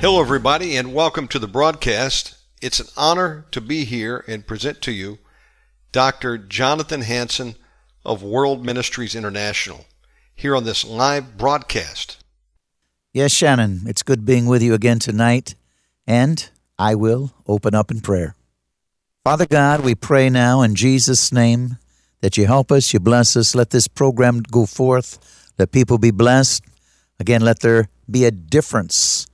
Hello, everybody, and welcome to the broadcast. It's an honor to be here and present to you Dr. Jonathan Hansen of World Ministries International here on this live broadcast. Yes, Shannon, it's good being with you again tonight, and I will open up in prayer. Father God, we pray now in Jesus' name that you help us, you bless us, let this program go forth, let people be blessed. Again, let there be a difference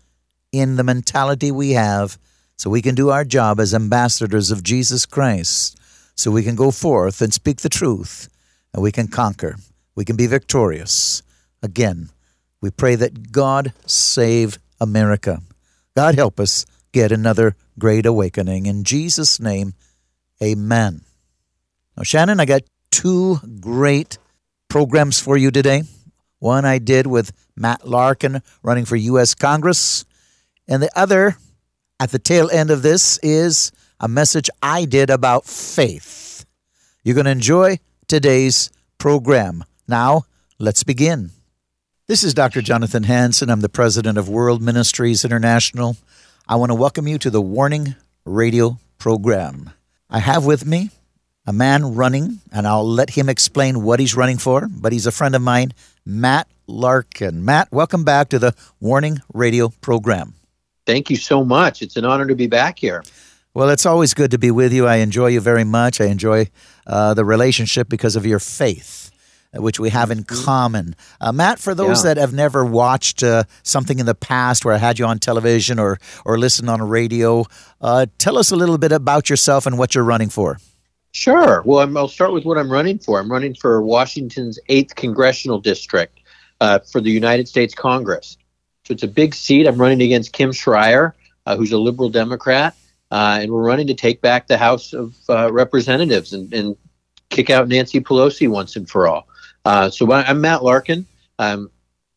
in the mentality we have so we can do our job as ambassadors of Jesus Christ, so we can go forth and speak the truth, and we can conquer we can be victorious. Again, we pray that God save America. God help us get another great awakening. In Jesus' name, amen. Now, Shannon, I got two great programs for you today. One I did with Matt Larkin running for U.S. Congress, and the other at the tail end of this is a message I did about faith. You're going to enjoy today's program. Now, let's begin. This is Dr. Jonathan Hansen. I'm the president of World Ministries International. I want to welcome you to the Warning Radio program. I have with me a man running, and I'll let him explain what he's running for, but he's a friend of mine, Matt Larkin. Matt, welcome back to the Warning Radio program. Thank you so much. It's an honor to be back here. Well, it's always good to be with you. I enjoy you very much. I enjoy uh, the relationship because of your faith which we have in mm-hmm. common. Uh, Matt, for those yeah. that have never watched uh, something in the past where I had you on television or, or listened on a radio, uh, tell us a little bit about yourself and what you're running for. Sure. Well, i will start with what I'm running for. I'm running for Washington's 8th Congressional District uh, for the United States Congress. So it's a big seat. I'm running against Kim Schrier, uh, who's a liberal Democrat. Uh, and we're running to take back the House of Representatives and, and kick out Nancy Pelosi once and for all. Uh, so I'm Matt Larkin. I'm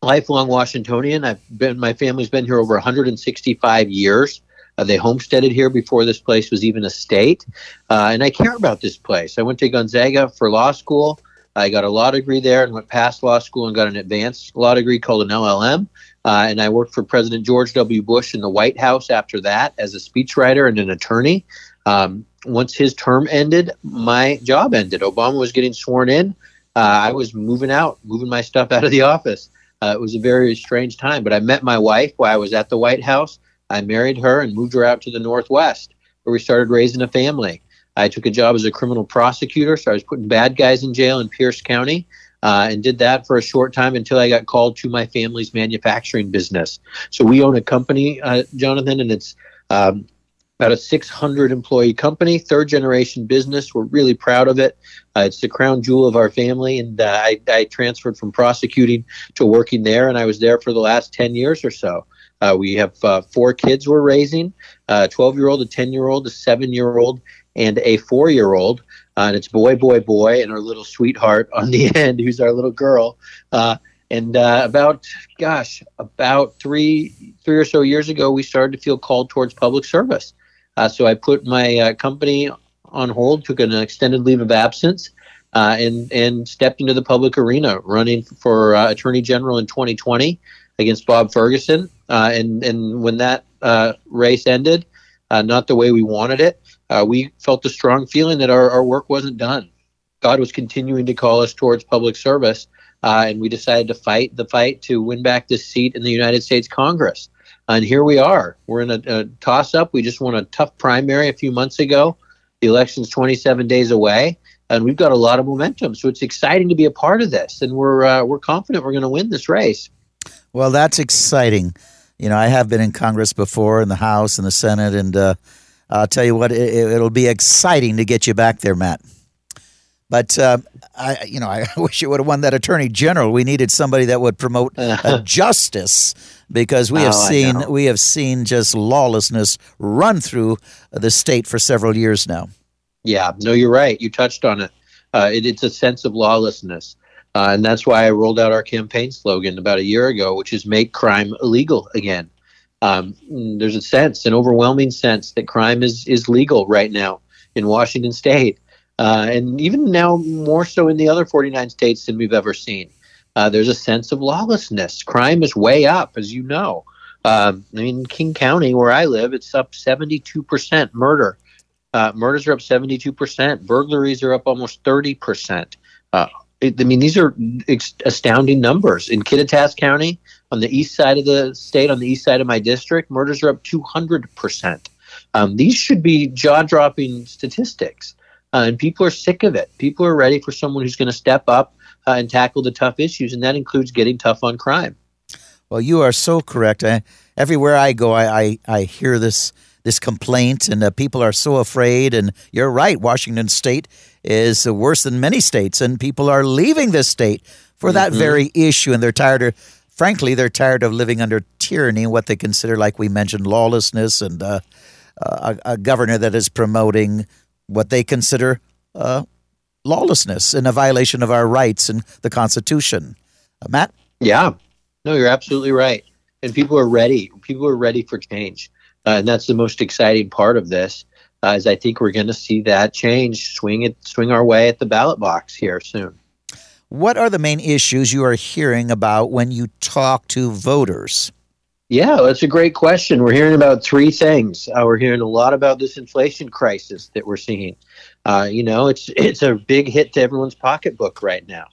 lifelong Washingtonian. I've been my family's been here over 165 years. Uh, they homesteaded here before this place was even a state, uh, and I care about this place. I went to Gonzaga for law school. I got a law degree there and went past law school and got an advanced law degree called an LLM. Uh, and I worked for President George W. Bush in the White House after that as a speechwriter and an attorney. Um, once his term ended, my job ended. Obama was getting sworn in uh, I was moving out, moving my stuff out of the office. Uh, it was a very strange time, but I met my wife while I was at the White House. I married her and moved her out to the Northwest, where we started raising a family. I took a job as a criminal prosecutor, so I was putting bad guys in jail in Pierce County, uh, and did that for a short time until I got called to my family's manufacturing business. So we own a company, uh, Jonathan, and it's um, about a 600 employee company, third generation business. We're really proud of it. Uh, it's the crown jewel of our family. And uh, I, I, transferred from prosecuting to working there, and I was there for the last 10 years or so. Uh, we have uh, four kids we're raising a 12 year old, a 10 year old, a 7 year old, and a 4 year old. Uh, and it's boy, boy, boy, and our little sweetheart on the end, who's our little girl. Uh, and about, gosh, about three, three or so years ago, we started to feel called towards public service. Uh, so I put my uh, company on hold, took an extended leave of absence, uh, and and stepped into the public arena, running for uh, Attorney General in 2020 against Bob Ferguson. Uh, and and when that uh, race ended, not the way we wanted it, we felt a strong feeling that our, our work wasn't done. God was continuing to call us towards public service, uh, and we decided to fight the fight to win back this seat in the United States Congress. And here we are. We're in a, a toss up. We just won a tough primary a few months ago. The election's 27 days away, and we've got a lot of momentum. So it's exciting to be a part of this, and we're uh, we're confident we're going to win this race. Well, that's exciting. You know, I have been in Congress before, in the House and the Senate, and uh, I'll tell you what, it, will be exciting to get you back there, Matt. But uh, I, you know, I wish you would have won that attorney general. We needed somebody that would promote uh, justice because we have oh, seen we have seen just lawlessness run through the state for several years now. Yeah, no, you're right. You touched on it. Uh, it it's a sense of lawlessness. Uh, and that's why I rolled out our campaign slogan about a year ago, which is make crime illegal again. Um, there's a sense, an overwhelming sense, that crime is, is legal right now in Washington state uh, and even now more so in the other 49 states than we've ever seen. Uh, there's a sense of lawlessness. Crime is way up, as you know. Um, I mean, King County, where I live, it's up 72% murder. Uh, murders are up 72%. Burglaries are up almost 30%. Uh, I mean, these are astounding numbers. In Kittitas County, on the east side of the state, on the east side of my district, murders are up 200%. Um, these should be jaw dropping statistics. Uh, and people are sick of it. People are ready for someone who's going to step up uh, and tackle the tough issues, and that includes getting tough on crime. Well, you are so correct. I, everywhere I go, I, I, I hear this this complaint, and uh, people are so afraid. And you're right, Washington State is worse than many states, and people are leaving this state for that mm-hmm. very issue, and they're tired of. Frankly, they're tired of living under tyranny, what they consider, like we mentioned, lawlessness, and uh, a, a governor that is promoting what they consider uh, lawlessness and a violation of our rights and the Constitution. Uh, Matt? Yeah. No, you're absolutely right. And people are ready. People are ready for change. Uh, and that's the most exciting part of this. Uh, is I think we're going to see that change swing it swing our way at the ballot box here soon. What are the main issues you are hearing about when you talk to voters? Yeah, that's a great question. We're hearing about three things. Uh, we're hearing a lot about this inflation crisis that we're seeing. Uh, you know, it's it's a big hit to everyone's pocketbook right now.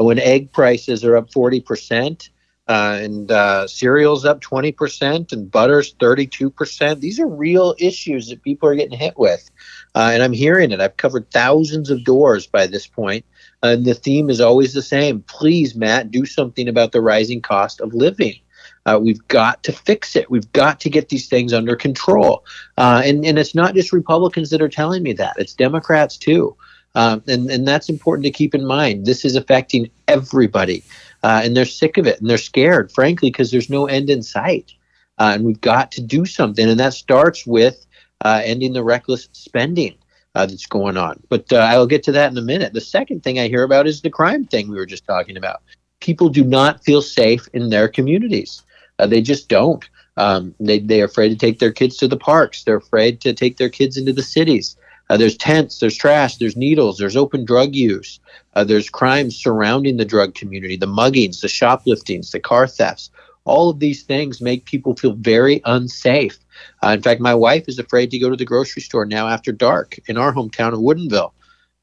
Uh, when egg prices are up forty percent, uh, and uh, cereals up twenty percent, and butter's thirty-two percent. These are real issues that people are getting hit with, uh, and I'm hearing it. I've covered thousands of doors by this point, and the theme is always the same. Please, Matt, do something about the rising cost of living. Uh, we've got to fix it. We've got to get these things under control. Uh, and, and it's not just Republicans that are telling me that, it's Democrats too. Um, and, and that's important to keep in mind. This is affecting everybody. Uh, and they're sick of it and they're scared, frankly, because there's no end in sight. Uh, and we've got to do something. And that starts with uh, ending the reckless spending. Uh, that's going on. But uh, I'll get to that in a minute. The second thing I hear about is the crime thing we were just talking about. People do not feel safe in their communities. Uh, they just don't. Um, they they are afraid to take their kids to the parks. They're afraid to take their kids into the cities. Uh, there's tents, there's trash, there's needles, there's open drug use, uh, there's crimes surrounding the drug community, the muggings, the shopliftings, the car thefts. All of these things make people feel very unsafe. Uh, in fact, my wife is afraid to go to the grocery store now after dark in our hometown of Woodinville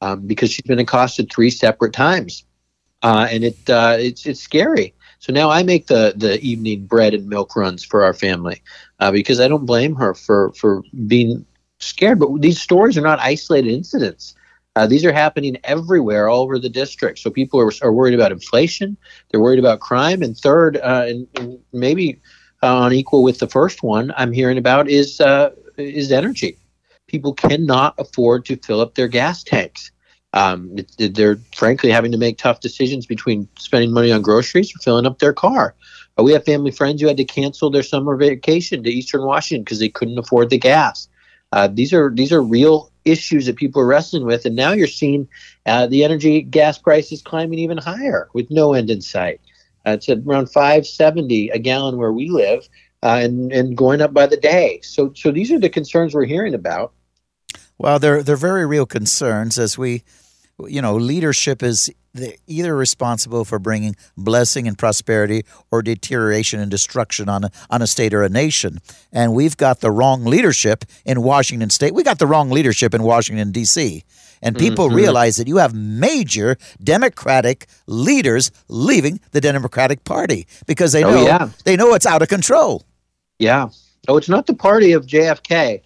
um, because she's been accosted three separate times, uh, and it uh, it's it's scary. So now I make the the evening bread and milk runs for our family uh, because I don't blame her for for being scared. But these stories are not isolated incidents. Uh, these are happening everywhere, all over the district. So people are, are worried about inflation. They're worried about crime. And third, uh, and, and, maybe uh, on equal with the first one, I'm hearing about is uh, is energy. People cannot afford to fill up their gas tanks. Um, they're frankly having to make tough decisions between spending money on groceries or filling up their car. Uh, we have family friends who had to cancel their summer vacation to Eastern Washington because they couldn't afford the gas. Uh, these are these are real issues that people are wrestling with, and now you're seeing uh, the energy gas prices climbing even higher with no end in sight. Uh, it's at around 570 a gallon where we live, uh, and and going up by the day. So so these are the concerns we're hearing about. Well, they're they're very real concerns as we you know, leadership is either responsible for bringing blessing and prosperity or deterioration and destruction on a, on a state or a nation. And we've got the wrong leadership in Washington state. We got the wrong leadership in Washington, D.C. And people Mhm. realize that you have major Democratic leaders leaving the Democratic Party because they Oh, know yeah. they know it's out of control. Yeah. Oh, it's not the party of JFK.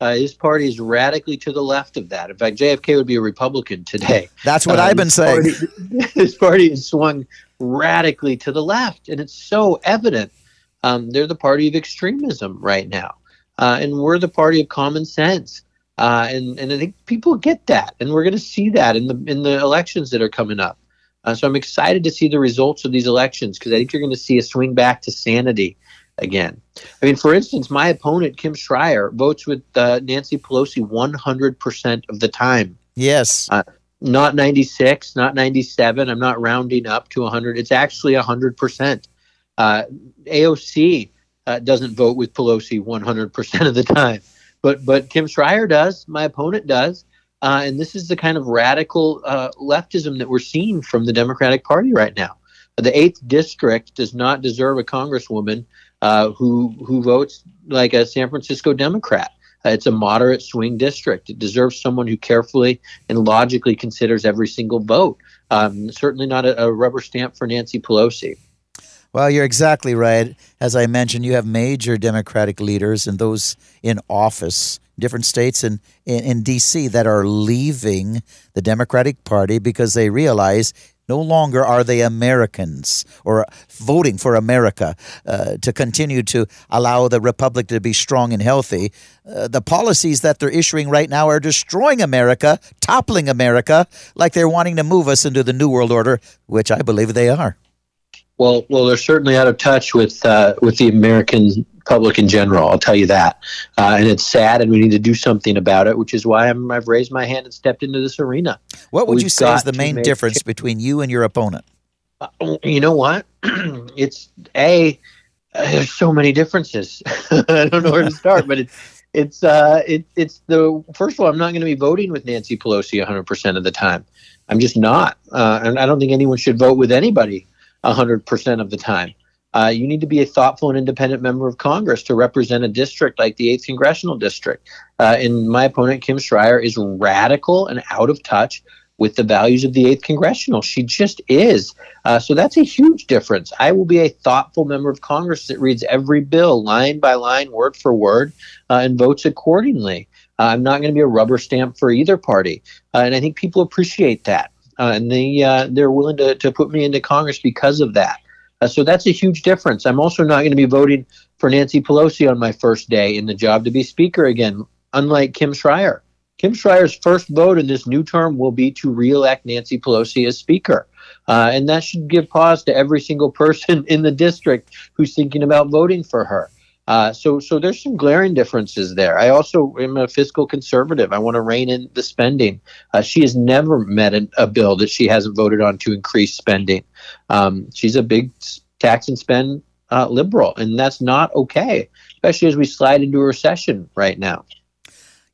Uh, his party is radically to the left of that. In fact, JFK would be a Republican today. That's what I've been his saying. Party, his party has swung radically to the left, and it's so evident. Um, they're the party of extremism right now, uh, and we're the party of common sense. Uh, and and I think people get that, and we're going to see that in the in the elections that are coming up. Uh, so I'm excited to see the results of these elections because I think you're going to see a swing back to sanity again. I mean, for instance, my opponent Kim Schrier votes with uh, Nancy Pelosi 100% of the time Yes. not 96, not 97. I'm not rounding up to 100. It's actually 100%. Uh, AOC uh, doesn't vote with Pelosi 100% of the time, but but Kim Schrier does. My opponent does. Uh, and this is the kind of radical uh, leftism that we're seeing from the Democratic Party right now. The eighth district does not deserve a congresswoman uh, who who votes like a San Francisco Democrat. Uh, it's a moderate swing district. It deserves someone who carefully and logically considers every single vote. Um, certainly not a, a rubber stamp for Nancy Pelosi. Well, you're exactly right. As I mentioned, you have major Democratic leaders and those in office, different states and in, in D.C. that are leaving the Democratic Party because they realize no longer are they Americans or voting for America uh, to continue to allow the republic to be strong and healthy. Uh, the policies that they're issuing right now are destroying America, toppling America, like they're wanting to move us into the New World Order, which I believe they are. Well, well, they're certainly out of touch with uh, with the American public in general. I'll tell you that, uh, and it's sad, and we need to do something about it. Which is why I'm, I've raised my hand and stepped into this arena. What would We've you say is the main difference cha- between you and your opponent? Uh, You know what? it's a uh, there's so many differences. I don't know where to start, but it's it's uh it, it's the first of all, I'm not going to be voting with Nancy Pelosi 100 percent of the time. I'm just not, uh, and I don't think anyone should vote with anybody 100 percent of the time. Uh, you need to be a thoughtful and independent member of Congress to represent a district like the 8th Congressional District. Uh, and my opponent, Kim Schrier, is radical and out of touch with the values of the 8th Congressional. She just is. Uh, so that's a huge difference. I will be a thoughtful member of Congress that reads every bill line by line, word for word, uh, and votes accordingly. Uh, I'm not going to be a rubber stamp for either party. Uh, and I think people appreciate that. Uh, and they, uh, they're willing to, to put me into Congress because of that. Uh, so that's a huge difference. I'm also not going to be voting for Nancy Pelosi on my first day in the job to be Speaker again, unlike Kim Schrier. Kim Schrier's first vote in this new term will be to reelect Nancy Pelosi as Speaker. Uh, and that should give pause to every single person in the district who's thinking about voting for her. Uh, so, so there's some glaring differences there. I also am a fiscal conservative. I want to rein in the spending. Uh, she has never met a, a bill that she hasn't voted on to increase spending. Um, she's a big tax and spend uh, liberal, and that's not okay, especially as we slide into a recession right now.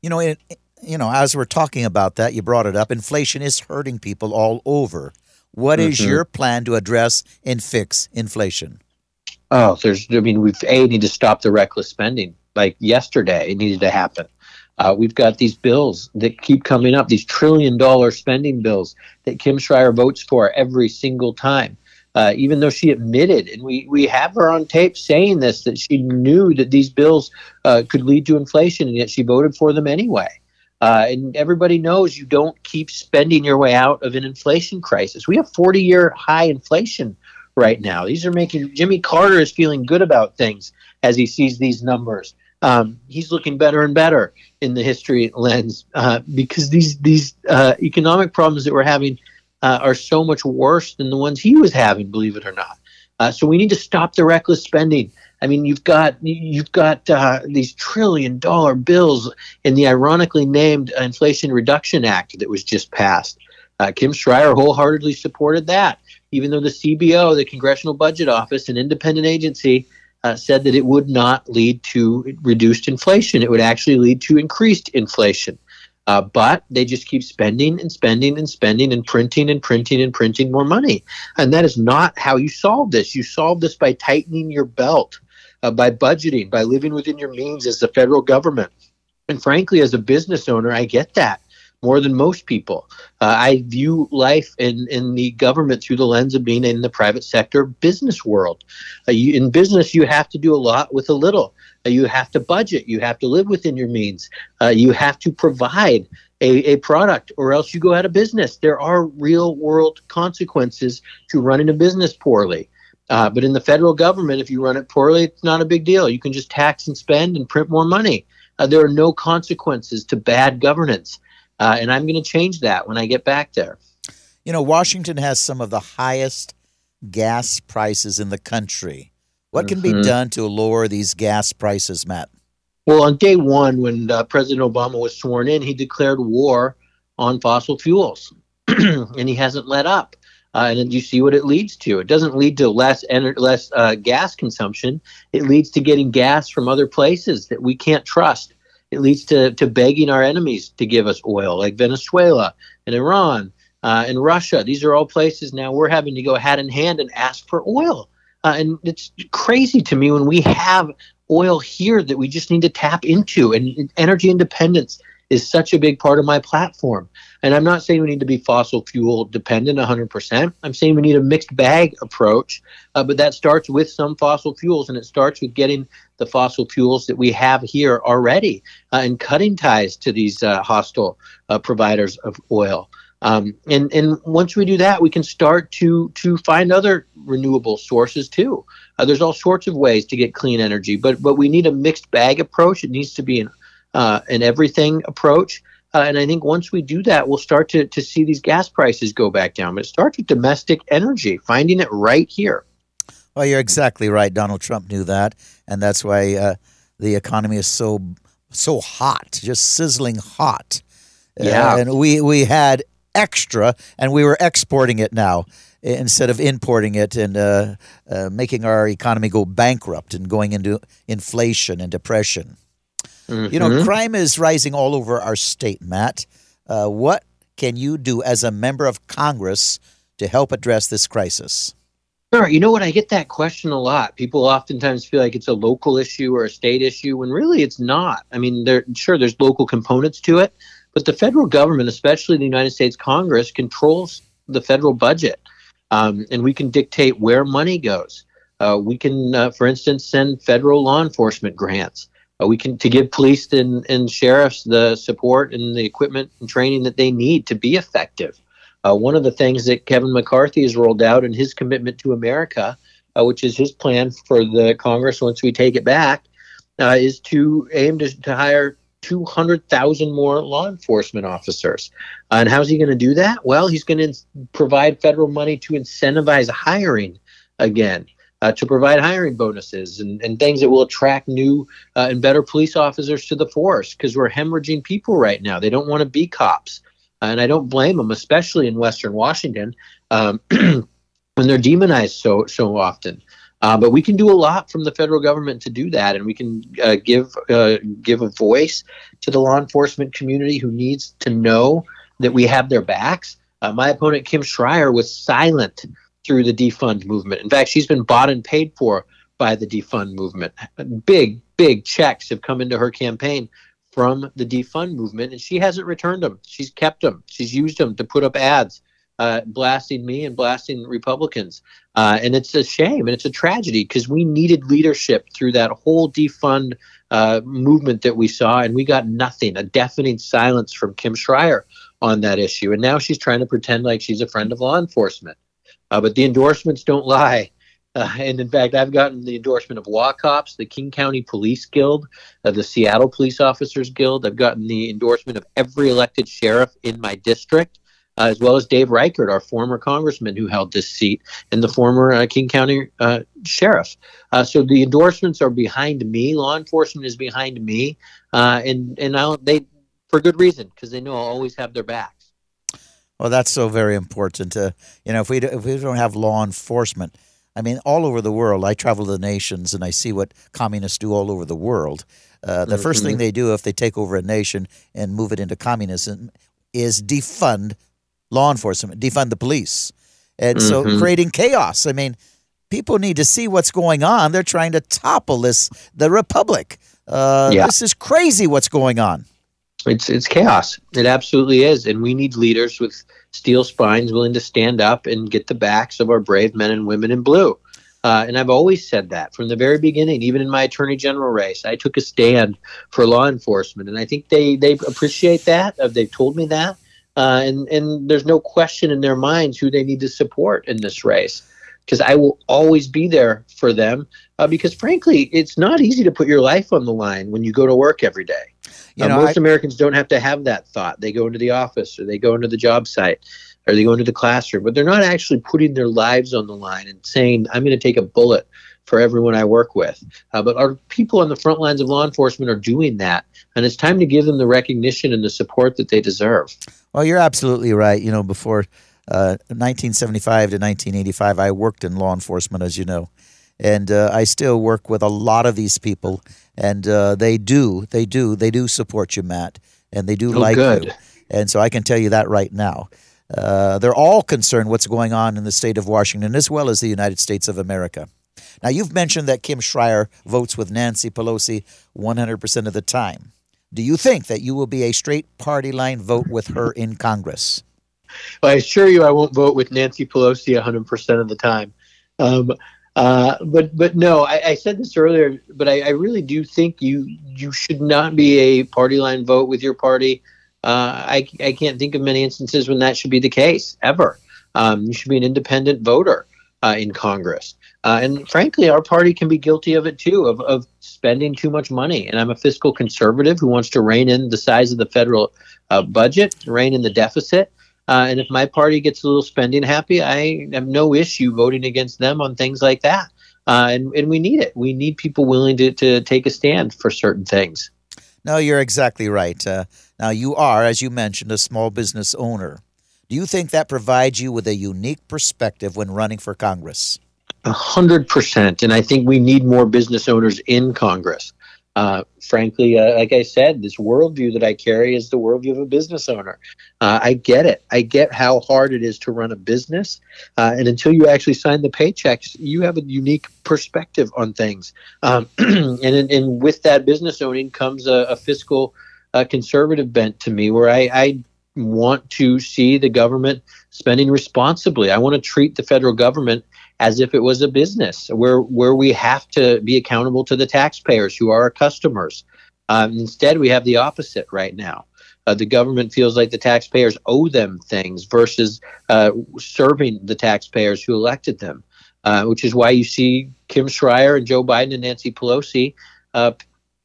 You know, it, you know, as we're talking about that, you brought it up. Inflation is hurting people all over. What is Mhm. your plan to address and fix inflation? Oh, there's. I mean, we've a need to stop the reckless spending. Like yesterday, it needed to happen. Uh, we've got these bills that keep coming up. These trillion dollar spending bills that Kim Schrier votes for every single time. Uh, even though she admitted, and we, we have her on tape saying this, that she knew that these bills uh, could lead to inflation, and yet she voted for them anyway. Uh, and everybody knows you don't keep spending your way out of an inflation crisis. We have 40 year high inflation right now. These are making Jimmy Carter is feeling good about things as he sees these numbers. Um, he's looking better and better in the history lens uh, because these these uh, economic problems that we're having uh, are so much worse than the ones he was having. Believe it or not. Uh, so we need to stop the reckless spending. I mean, you've got you've got uh, these trillion dollar bills in the ironically named Inflation Reduction Act that was just passed. Uh, Kim Schrier wholeheartedly supported that even though the CBO, the Congressional Budget Office, an independent agency, uh, said that it would not lead to reduced inflation. It would actually lead to increased inflation. Uh, but they just keep spending and spending and spending and printing and printing and printing more money. And that is not how you solve this. You solve this by tightening your belt, uh, by budgeting, by living within your means as the federal government. And frankly, as a business owner, I get that. More than most people. Uh, I view life in, in the government through the lens of being in the private sector business world. Uh, you, in business, you have to do a lot with a little. Uh, you have to budget. You have to live within your means. Uh, you have to provide a, a product, or else you go out of business. There are real world consequences to running a business poorly. Uh, but in the federal government, if you run it poorly, it's not a big deal. You can just tax and spend and print more money. Uh, there are no consequences to bad governance. Uh, and I'm going to change that when I get back there. You know, Washington has some of the highest gas prices in the country. What can mm-hmm. be done to lower these gas prices, Matt? Well, on day one, when uh, President Obama was sworn in, he declared war on fossil fuels, and he hasn't let up. Uh, and you see what it leads to. It doesn't lead to less ener- less uh, gas consumption. It leads to getting gas from other places that we can't trust. It leads to, to begging our enemies to give us oil, like Venezuela and Iran uh, and Russia. These are all places now we're having to go hand in hand and ask for oil. Uh, and it's crazy to me when we have oil here that we just need to tap into. And energy independence is such a big part of my platform. And I'm not saying we need to be fossil fuel dependent 100%. I'm saying we need a mixed bag approach, uh, but that starts with some fossil fuels, and it starts with getting the fossil fuels that we have here already uh, and cutting ties to these uh, hostile uh, providers of oil. Um, and and once we do that, we can start to to find other renewable sources too. Uh, there's all sorts of ways to get clean energy, but but we need a mixed bag approach. It needs to be an uh, an everything approach. Uh, and I think once we do that, we'll start to, to see these gas prices go back down. But it starts with domestic energy, finding it right here. Well, you're exactly right. Donald Trump knew that, and that's why uh, the economy is so so hot, just sizzling hot. Uh, yeah, uh, and we we had extra, and we were exporting it now instead of importing it and uh, uh, making our economy go bankrupt and going into inflation and depression. Mm-hmm. You know, mm-hmm. crime is rising all over our state, Matt. Uh, what can you do as a member of Congress to help address this crisis? Sure. You know what? I get that question a lot. People oftentimes feel like it's a local issue or a state issue when really it's not. I mean, there sure there's local components to it, but the federal government, especially the United States Congress, controls the federal budget, um, and we can dictate where money goes. Uh, we can, uh, for instance, send federal law enforcement grants. Uh, we can to give police and, and sheriffs the support and the equipment and training that they need to be effective. Uh, one of the things that Kevin McCarthy has rolled out in his commitment to America, uh, which is his plan for the Congress once we take it back, uh, is to aim to, to hire 200,000 more law enforcement officers. Uh, and how's he going to do that? Well, he's going to provide federal money to incentivize hiring again uh, to provide hiring bonuses and, and things that will attract new uh, and better police officers to the force because we're hemorrhaging people right now. They don't want to be cops. and I don't blame them, especially in Western Washington um, when they're demonized so, so often. Uh, but we can do a lot from the federal government to do that, and we can uh, give uh, give a voice to the law enforcement community who needs to know that we have their backs. Uh, my opponent Kim Schrier was silent through the defund movement. In fact, she's been bought and paid for by the defund movement. Big, big checks have come into her campaign from the defund movement, and she hasn't returned them. She's kept them. She's used them to put up ads, uh, blasting me and blasting Republicans. Uh, and it's a shame and it's a tragedy because we needed leadership through that whole defund uh, movement that we saw, and we got nothing a deafening silence from Kim Schrier on that issue. And now she's trying to pretend like she's a friend of law enforcement. Uh, but the endorsements don't lie. Uh, and in fact, I've gotten the endorsement of WACOPS, the King County Police Guild, uh, the Seattle Police Officers Guild. I've gotten the endorsement of every elected sheriff in my district, uh, as well as Dave Reichert, our former congressman who held this seat, and the former uh, King County uh, sheriff. Uh, so the endorsements are behind me. Law enforcement is behind me, and and I'll, they for good reason because they know I'll always have their back. Well, that's so very important. Uh, you know, if we if we don't have law enforcement, I mean, all over the world. I travel to the nations and I see what communists do all over the world. Uh, the mm-hmm. first thing they do if they take over a nation and move it into communism is defund law enforcement, defund the police, and mm-hmm. so creating chaos. I mean, people need to see what's going on. They're trying to topple this the republic. Uh, yeah. This is crazy. What's going on? It's it's chaos. It absolutely is, and we need leaders with steel spines willing to stand up and get the backs of our brave men and women in blue. Uh, and I've always said that from the very beginning, even in my attorney general race, I took a stand for law enforcement, and I think they they appreciate that. Uh, they've told me that, uh, and and there's no question in their minds who they need to support in this race, because I will always be there for them. Uh, because frankly, it's not easy to put your life on the line when you go to work every day. You uh, know, most I, Americans don't have to have that thought. They go into the office or they go into the job site or they go into the classroom, but they're not actually putting their lives on the line and saying, I'm going to take a bullet for everyone I work with. Uh, but our people on the front lines of law enforcement are doing that, and it's time to give them the recognition and the support that they deserve. Well, you're absolutely right. You know, before uh, 1975 to 1985, I worked in law enforcement, as you know, and uh, I still work with a lot of these people, and uh, they do, they do, they do support you, Matt, and they do oh, like good. you, and so I can tell you that right now. Uh, they're all concerned what's going on in the state of Washington as well as the United States of America. Now, you've mentioned that Kim Schrier votes with Nancy Pelosi 100% of the time. Do you think that you will be a straight party line vote with her in Congress? Well, I assure you I won't vote with Nancy Pelosi 100% of the time. Um, uh, but but no, I, I, said this earlier, but I, I, really do think you you should not be a party line vote with your party uh, I, I can't think of many instances when that should be the case ever. Um, you should be an independent voter uh, in Congress. Uh, and frankly, our party can be guilty of it too, of, of spending too much money. And I'm a fiscal conservative who wants to rein in the size of the federal uh, budget, rein in the deficit. Uh, and if my party gets a little spending happy, I have no issue voting against them on things like that. Uh, and, and we need it. We need people willing to, to take a stand for certain things. No, you're exactly right. Uh, now, you are, as you mentioned, a small business owner. Do you think that provides you with a unique perspective when running for Congress? A hundred percent. And I think we need more business owners in Congress. Uh, frankly, uh, like I said, this worldview that I carry is the worldview of a business owner. Uh, I get it. I get how hard it is to run a business. Uh, and until you actually sign the paychecks, you have a unique perspective on things. Um, and, and with that business owning comes a, a fiscal uh, conservative bent to me where I, I want to see the government spending responsibly. I want to treat the federal government as if it was a business where where we have to be accountable to the taxpayers who are our customers. Um, instead, we have the opposite right now. Uh, the government feels like the taxpayers owe them things versus uh, serving the taxpayers who elected them, uh, which is why you see Kim Schrier and Joe Biden and Nancy Pelosi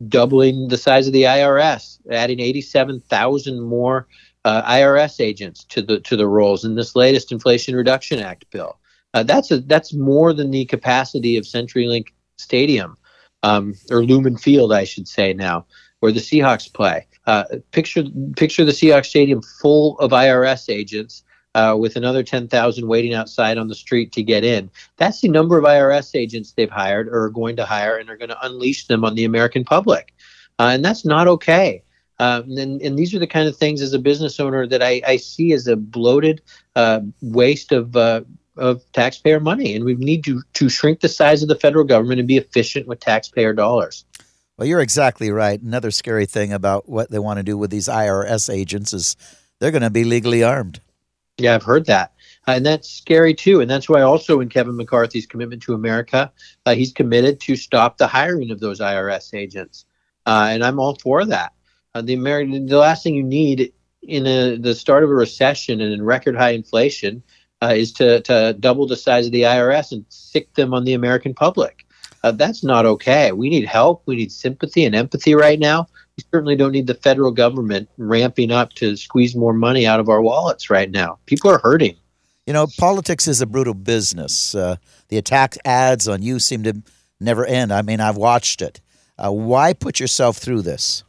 doubling the size of the IRS, adding 87,000 more uh, IRS agents to the to the rolls in this latest Inflation Reduction Act bill. Uh, that's a that's more than the capacity of CenturyLink Stadium um, or Lumen Field, I should say now, where the Seahawks play. Uh, picture picture the Seahawks Stadium full of IRS agents. Uh, with another 10,000 waiting outside on the street to get in. That's the number of IRS agents they've hired or are going to hire, and are going to unleash them on the American public. Uh, and that's not okay. Uh, and, and, these are the kind of things as a business owner that I, I see as a bloated uh, waste of uh, of taxpayer money, and we need to to shrink the size of the federal government and be efficient with taxpayer dollars. Well, you're exactly right. Another scary thing about what they want to do with these IRS agents is they're going to be legally armed. Yeah, I've heard that. Uh, and that's scary too. And that's why also in Kevin McCarthy's commitment to America, uh, he's committed to stop the hiring of those IRS agents. Uh, and I'm all for that. Uh, the American, the last thing you need in a, the start of a recession and in record high inflation uh, is to, to double the size of the IRS and sick them on the American public. Uh, that's not okay. We need help. We need sympathy and empathy right now. We certainly don't need the federal government ramping up to squeeze more money out of our wallets right now. People are hurting. You know, politics is a brutal business. Uh, the attack ads on you seem to never end. I mean, I've watched it. Uh, why put yourself through this?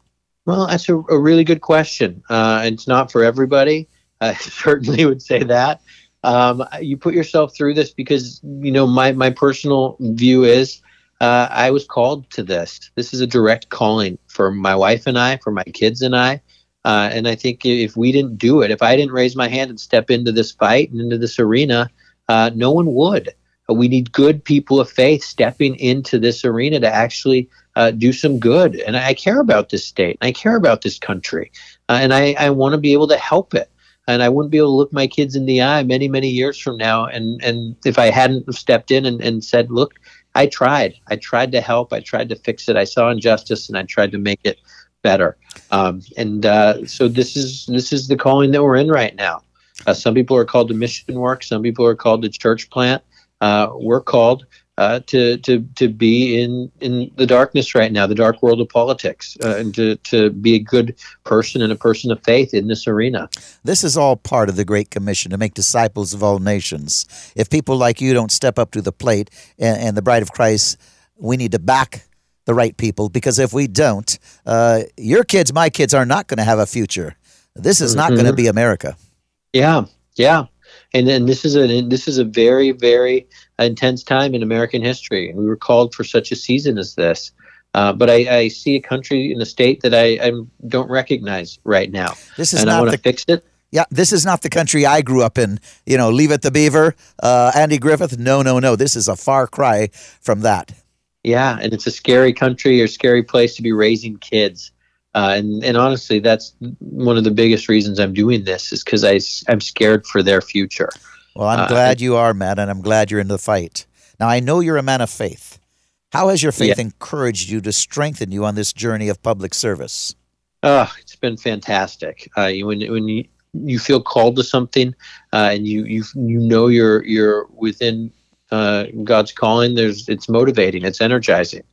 Well, that's a, a really good question. Uh, it's not for everybody. I certainly would say that. Um, you put yourself through this because you know my my personal view is uh, I was called to this. This is a direct calling for my wife and I, for my kids and I. Uh, and I think if we didn't do it, if I didn't raise my hand and step into this fight and into this arena, uh, no one would. We need good people of faith stepping into this arena to actually uh, do some good. And I care about this state. I care about this country. Uh, and I, I want to be able to help it. And I wouldn't be able to look my kids in the eye many, many years from now. And, and if I hadn't stepped in and, and said, look, I tried. I tried to help. I tried to fix it. I saw injustice and I tried to make it better. Um, and uh, so this is this is the calling that we're in right now. Uh, some people are called to mission work. Some people are called to church plant. Uh, we're called uh, to to to be in in the darkness right now, the dark world of politics, uh, and to to be a good person and a person of faith in this arena. This is all part of the Great Commission to make disciples of all nations. If people like you don't step up to the plate, and, and the Bride of Christ, we need to back the right people because if we don't, uh, your kids, my kids, are not going to have a future. This is not mm-hmm. going to be America. Yeah, yeah, and then this is a this is a very very intense time in American history, and we were called for such a season as this. Uh, but I, I, see a country in a state that I, I, don't recognize right now. This is and not I want to fix it. Yeah, this is not the country I grew up in. You know, Leave It to Beaver, uh, Andy Griffith. No, no, no. This is a far cry from that. Yeah, and it's a scary country or scary place to be raising kids. Uh, and, and honestly, that's one of the biggest reasons I'm doing this is because I'm scared for their future. Well, I'm uh, glad you are, Matt, and I'm glad you're in the fight. Now, I know you're a man of faith. How has your faith yeah. encouraged you to strengthen you on this journey of public service? Oh, it's been fantastic. Uh, when when you, you feel called to something, uh, and you you you know you're you're within uh, God's calling, there's it's motivating, it's energizing.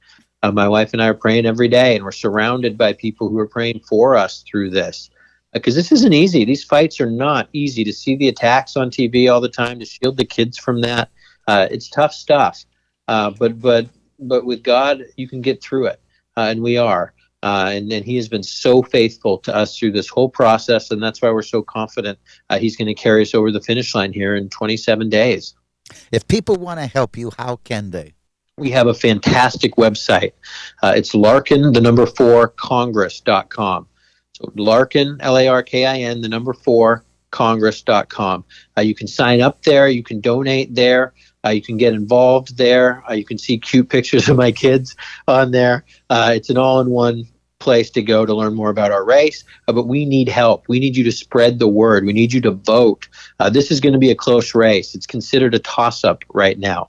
Uh, my wife and I are praying every day, and we're surrounded by people who are praying for us through this. Because uh, this isn't easy. These fights are not easy. To see the attacks on TV all the time, to shield the kids from that, uh, it's tough stuff. Uh, but but but with God, you can get through it, uh, and we are. and, and he has been so faithful to us through this whole process, and that's why we're so confident he's going to carry us over the finish line here in 27 days. If people want to help you, how can they? We have a fantastic website. Uh, it's Larkin, the number four, Congress.com. So Larkin, L A R K I N, the number four, Congress.com. Uh, you can sign up there. You can donate there. Uh, you can get involved there. Uh, you can see cute pictures of my kids on there. Uh, it's an all in one place to go to learn more about our race. Uh, but we need help. We need you to spread the word. We need you to vote. Uh, this is going to be a close race. It's considered a toss up right now.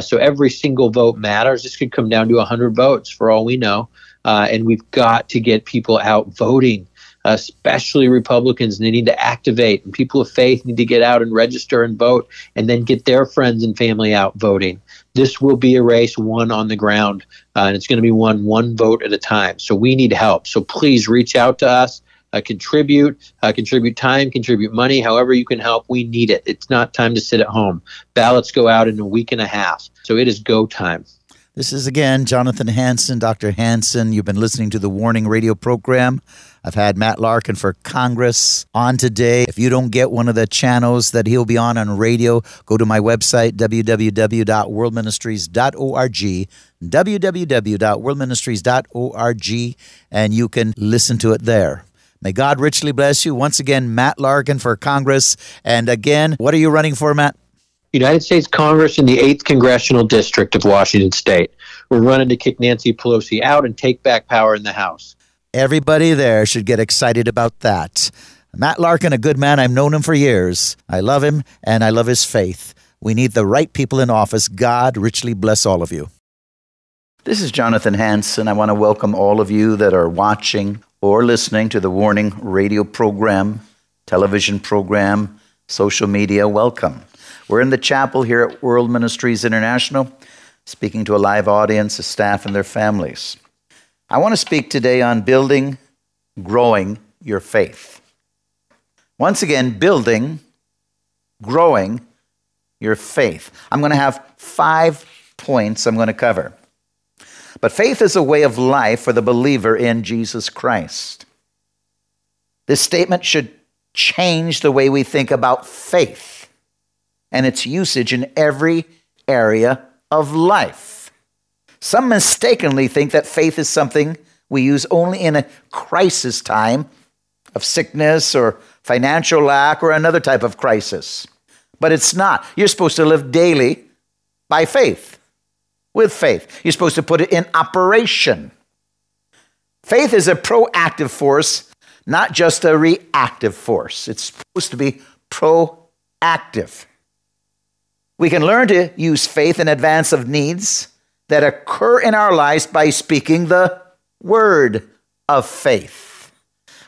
So every single vote matters. This could come down to 100 votes for all we know. Uh, and we've got to get people out voting especially Republicans, they need to activate, and people of faith need to get out and register and vote, and then get their friends and family out voting this will be a race won on the ground, uh, and it's going to be won one vote at a time. So we need help. So please reach out to us. Uh, contribute, uh, contribute time, contribute money, however you can help. We need it. It's not time to sit at home. Ballots go out in a week and a half. So it is go time. This is again Jonathan Hansen, Dr. Hansen. You've been listening to the Warning Radio program. I've had Matt Larkin for Congress on today. If you don't get one of the channels that he'll be on on radio, go to my website, www.worldministries.org, www.worldministries.org, and you can listen to it there. May God richly bless you. Once again, Matt Larkin for Congress. And again, what are you running for, Matt? United States Congress in the 8th Congressional District of Washington State. We're running to kick Nancy Pelosi out and take back power in the House. Everybody there should get excited about that. Matt Larkin, a good man. I've known him for years. I love him and I love his faith. We need the right people in office. God richly bless all of you. This is Jonathan Hansen. I want to welcome all of you that are watching or listening to the Warning radio program, television program, social media. Welcome. We're in the chapel here at World Ministries International, speaking to a live audience, the staff, and their families. I want to speak today on building, growing your faith. Once again, building, growing your faith. I'm going to have five points I'm going to cover. But faith is a way of life for the believer in Jesus Christ. This statement should change the way we think about faith and its usage in every area of life. Some mistakenly think that faith is something we use only in a crisis time of sickness or financial lack or another type of crisis. But it's not. You're supposed to live daily by faith, with faith. You're supposed to put it in operation. Faith is a proactive force, not just a reactive force. It's supposed to be proactive. We can learn to use faith in advance of needs that occur in our lives by speaking the word of faith.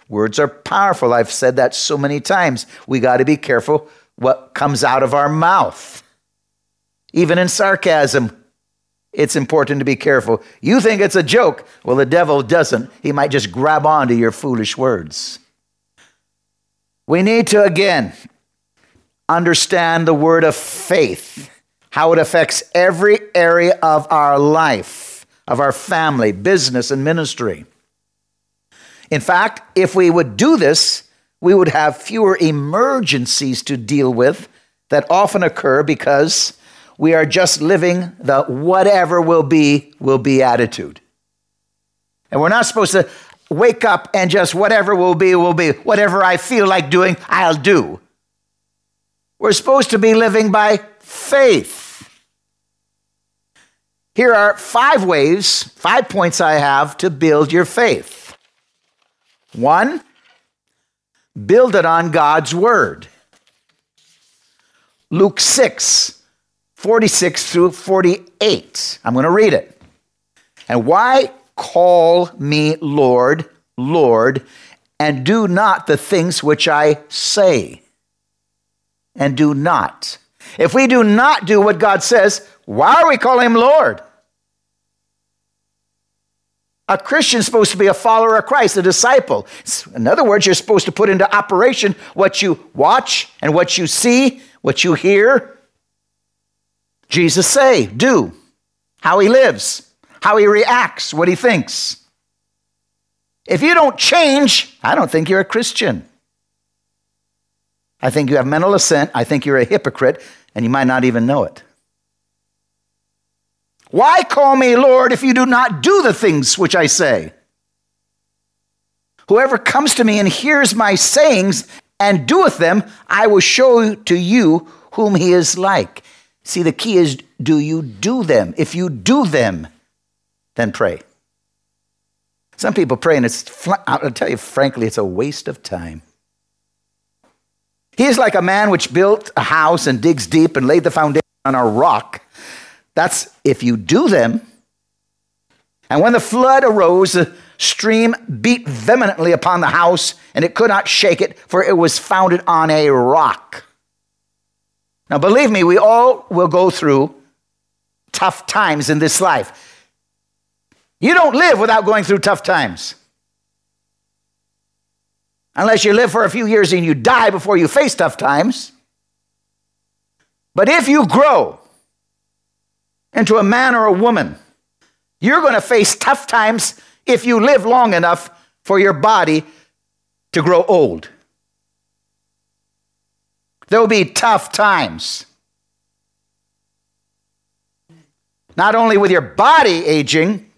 Words are powerful. I've said that so many times. We got to be careful what comes out of our mouth. Even in sarcasm, it's important to be careful. You think it's a joke. Well, the devil doesn't. He might just grab onto your foolish words. We need to, again, understand the word of faith, how it affects every area of our life, of our family, business, and ministry. In fact, if we would do this, we would have fewer emergencies to deal with that often occur because we are just living the whatever will be, will be attitude. And we're not supposed to wake up and just whatever will be, will be. Whatever I feel like doing, I'll do. We're supposed to be living by faith. Here are five ways, five points I have to build your faith. One, build it on God's word. Luke 6, 46 through 48. I'm going to read it. And why call me Lord, Lord, and do not the things which I say? And do not. If we do not do what God says, why are we calling him Lord? A Christian is supposed to be a follower of Christ, a disciple. In other words, you're supposed to put into operation what you watch and what you see, what you hear. Jesus say, do, how he lives, how he reacts, what he thinks. If you don't change, I don't think you're a Christian. I think you have mental assent. I think you're a hypocrite, and you might not even know it. Why call me Lord if you do not do the things which I say? Whoever comes to me and hears my sayings and doeth them, I will show to you whom he is like. See, the key is do you do them? If you do them, then pray. Some people pray, and it's, I'll tell you frankly, it's a waste of time. He is like a man which built a house and digs deep and laid the foundation on a rock. That's if you do them. And when the flood arose, the stream beat vehemently upon the house, and it could not shake it, for it was founded on a rock. Now, believe me, we all will go through tough times in this life. You don't live without going through tough times. Unless you live for a few years and you die before you face tough times. But if you grow, into a man or a woman. You're going to face tough times if you live long enough for your body to grow old. There will be tough times. Not only with your body aging,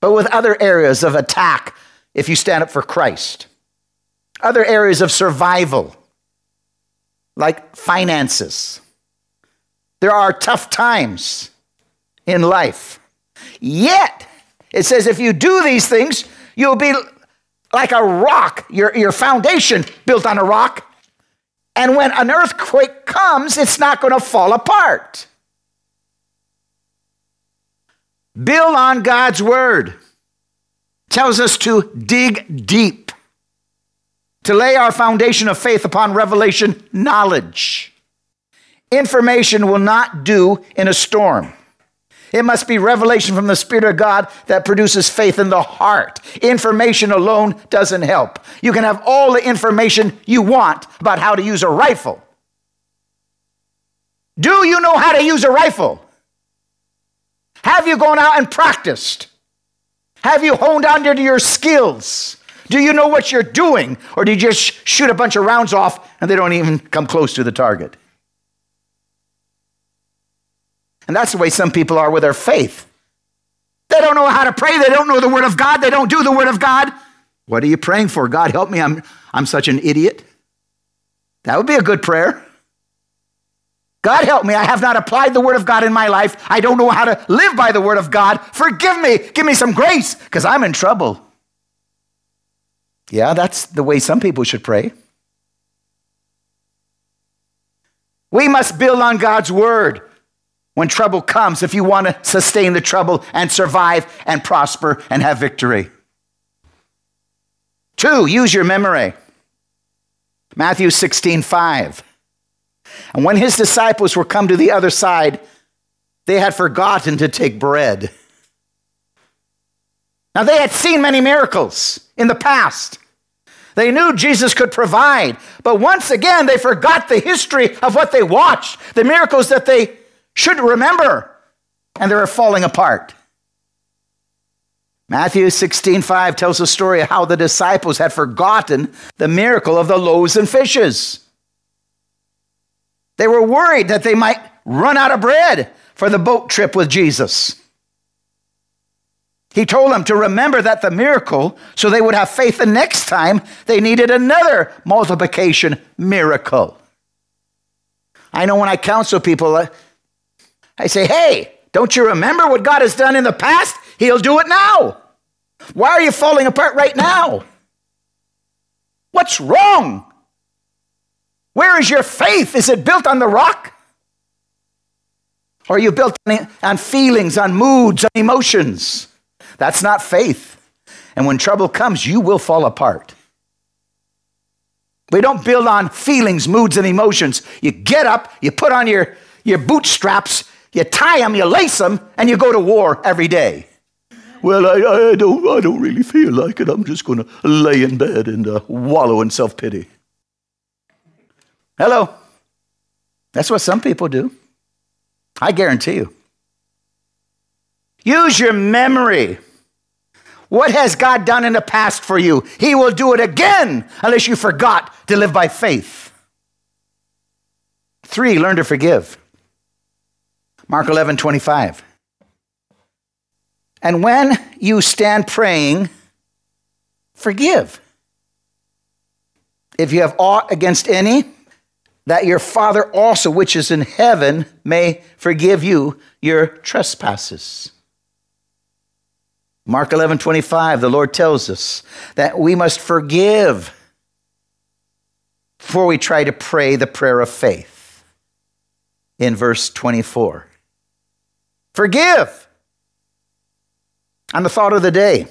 but with other areas of attack if you stand up for Christ. Other areas of survival, like finances there are tough times in life. Yet, it says if you do these things, you'll be like a rock, your, your foundation built on a rock. And when an earthquake comes, it's not going to fall apart. Build on God's word. Tells us to dig deep, to lay our foundation of faith upon revelation knowledge. Information will not do in a storm. It must be revelation from the Spirit of God that produces faith in the heart. Information alone doesn't help. You can have all the information you want about how to use a rifle. Do you know how to use a rifle? Have you gone out and practiced? Have you honed under your skills? Do you know what you're doing? Or do you just shoot a bunch of rounds off and they don't even come close to the target? And that's the way some people are with their faith. They don't know how to pray. They don't know the Word of God. They don't do the Word of God. What are you praying for? God, help me. I'm, I'm such an idiot. That would be a good prayer. God help me. I have not applied the word of God in my life. I don't know how to live by the word of God. Forgive me. Give me some grace because I'm in trouble. Yeah, that's the way some people should pray. We must build on God's word when trouble comes if you want to sustain the trouble and survive and prosper and have victory. Two, use your memory. Matthew 16, 5. And when his disciples were come to the other side, they had forgotten to take bread. Now, they had seen many miracles in the past. They knew Jesus could provide, but once again, they forgot the history of what they watched, the miracles that they should remember, and they were falling apart. Matthew 16, 5 tells a story of how the disciples had forgotten the miracle of the loaves and fishes. They were worried that they might run out of bread for the boat trip with Jesus. He told them to remember that the miracle so they would have faith the next time they needed another multiplication miracle. I know when I counsel people, I say, hey, don't you remember what God has done in the past? He'll do it now. Why are you falling apart right now? What's wrong? Where is your faith? Is it built on the rock? Or are you built on feelings, on moods, on emotions? That's not faith. And when trouble comes, you will fall apart. We don't build on feelings, moods, and emotions. You get up, you put on your, your bootstraps, you tie them, you lace them, and you go to war every day. Well, I, I, don't, I don't really feel like it. I'm just going to lay in bed and uh, wallow in self pity. Hello. That's what some people do. I guarantee you. Use your memory. What has God done in the past for you? He will do it again unless you forgot to live by faith. Three, learn to forgive. Mark 11, 25. And when you stand praying, forgive. If you have aught against any, that your Father also, which is in heaven, may forgive you your trespasses. Mark 11, 25, the Lord tells us that we must forgive before we try to pray the prayer of faith. In verse 24, forgive. On the thought of the day,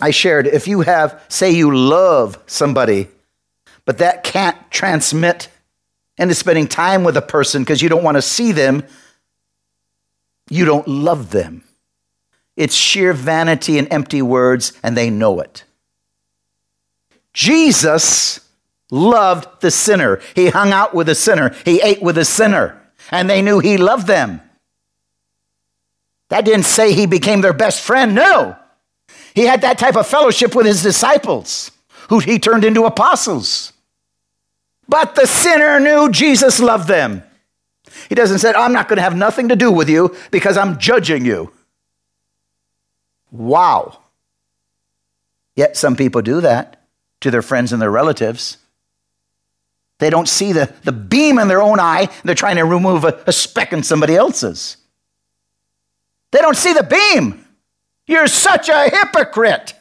I shared if you have, say, you love somebody but that can't transmit into spending time with a person because you don't want to see them, you don't love them. It's sheer vanity and empty words, and they know it. Jesus loved the sinner. He hung out with a sinner, he ate with a sinner, and they knew he loved them. That didn't say he became their best friend, no. He had that type of fellowship with his disciples, who he turned into apostles. But the sinner knew Jesus loved them. He doesn't say, I'm not going to have nothing to do with you because I'm judging you. Wow. Yet some people do that to their friends and their relatives. They don't see the, the beam in their own eye, they're trying to remove a, a speck in somebody else's. They don't see the beam. You're such a hypocrite.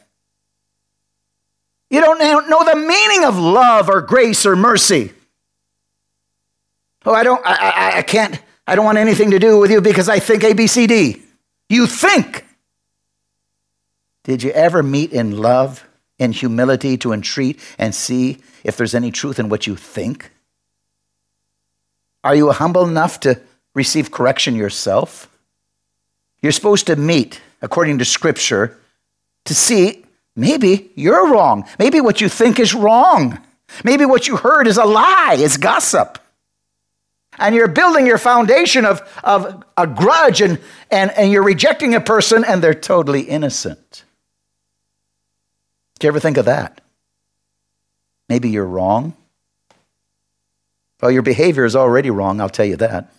You don't know the meaning of love or grace or mercy. Oh, I don't, I, I, I can't, I don't want anything to do with you because I think ABCD. You think. Did you ever meet in love, in humility to entreat and see if there's any truth in what you think? Are you humble enough to receive correction yourself? You're supposed to meet, according to Scripture, to see Maybe you're wrong. Maybe what you think is wrong. Maybe what you heard is a lie, it's gossip. And you're building your foundation of, of a grudge and, and, and you're rejecting a person and they're totally innocent. Do you ever think of that? Maybe you're wrong. Well, your behavior is already wrong, I'll tell you that.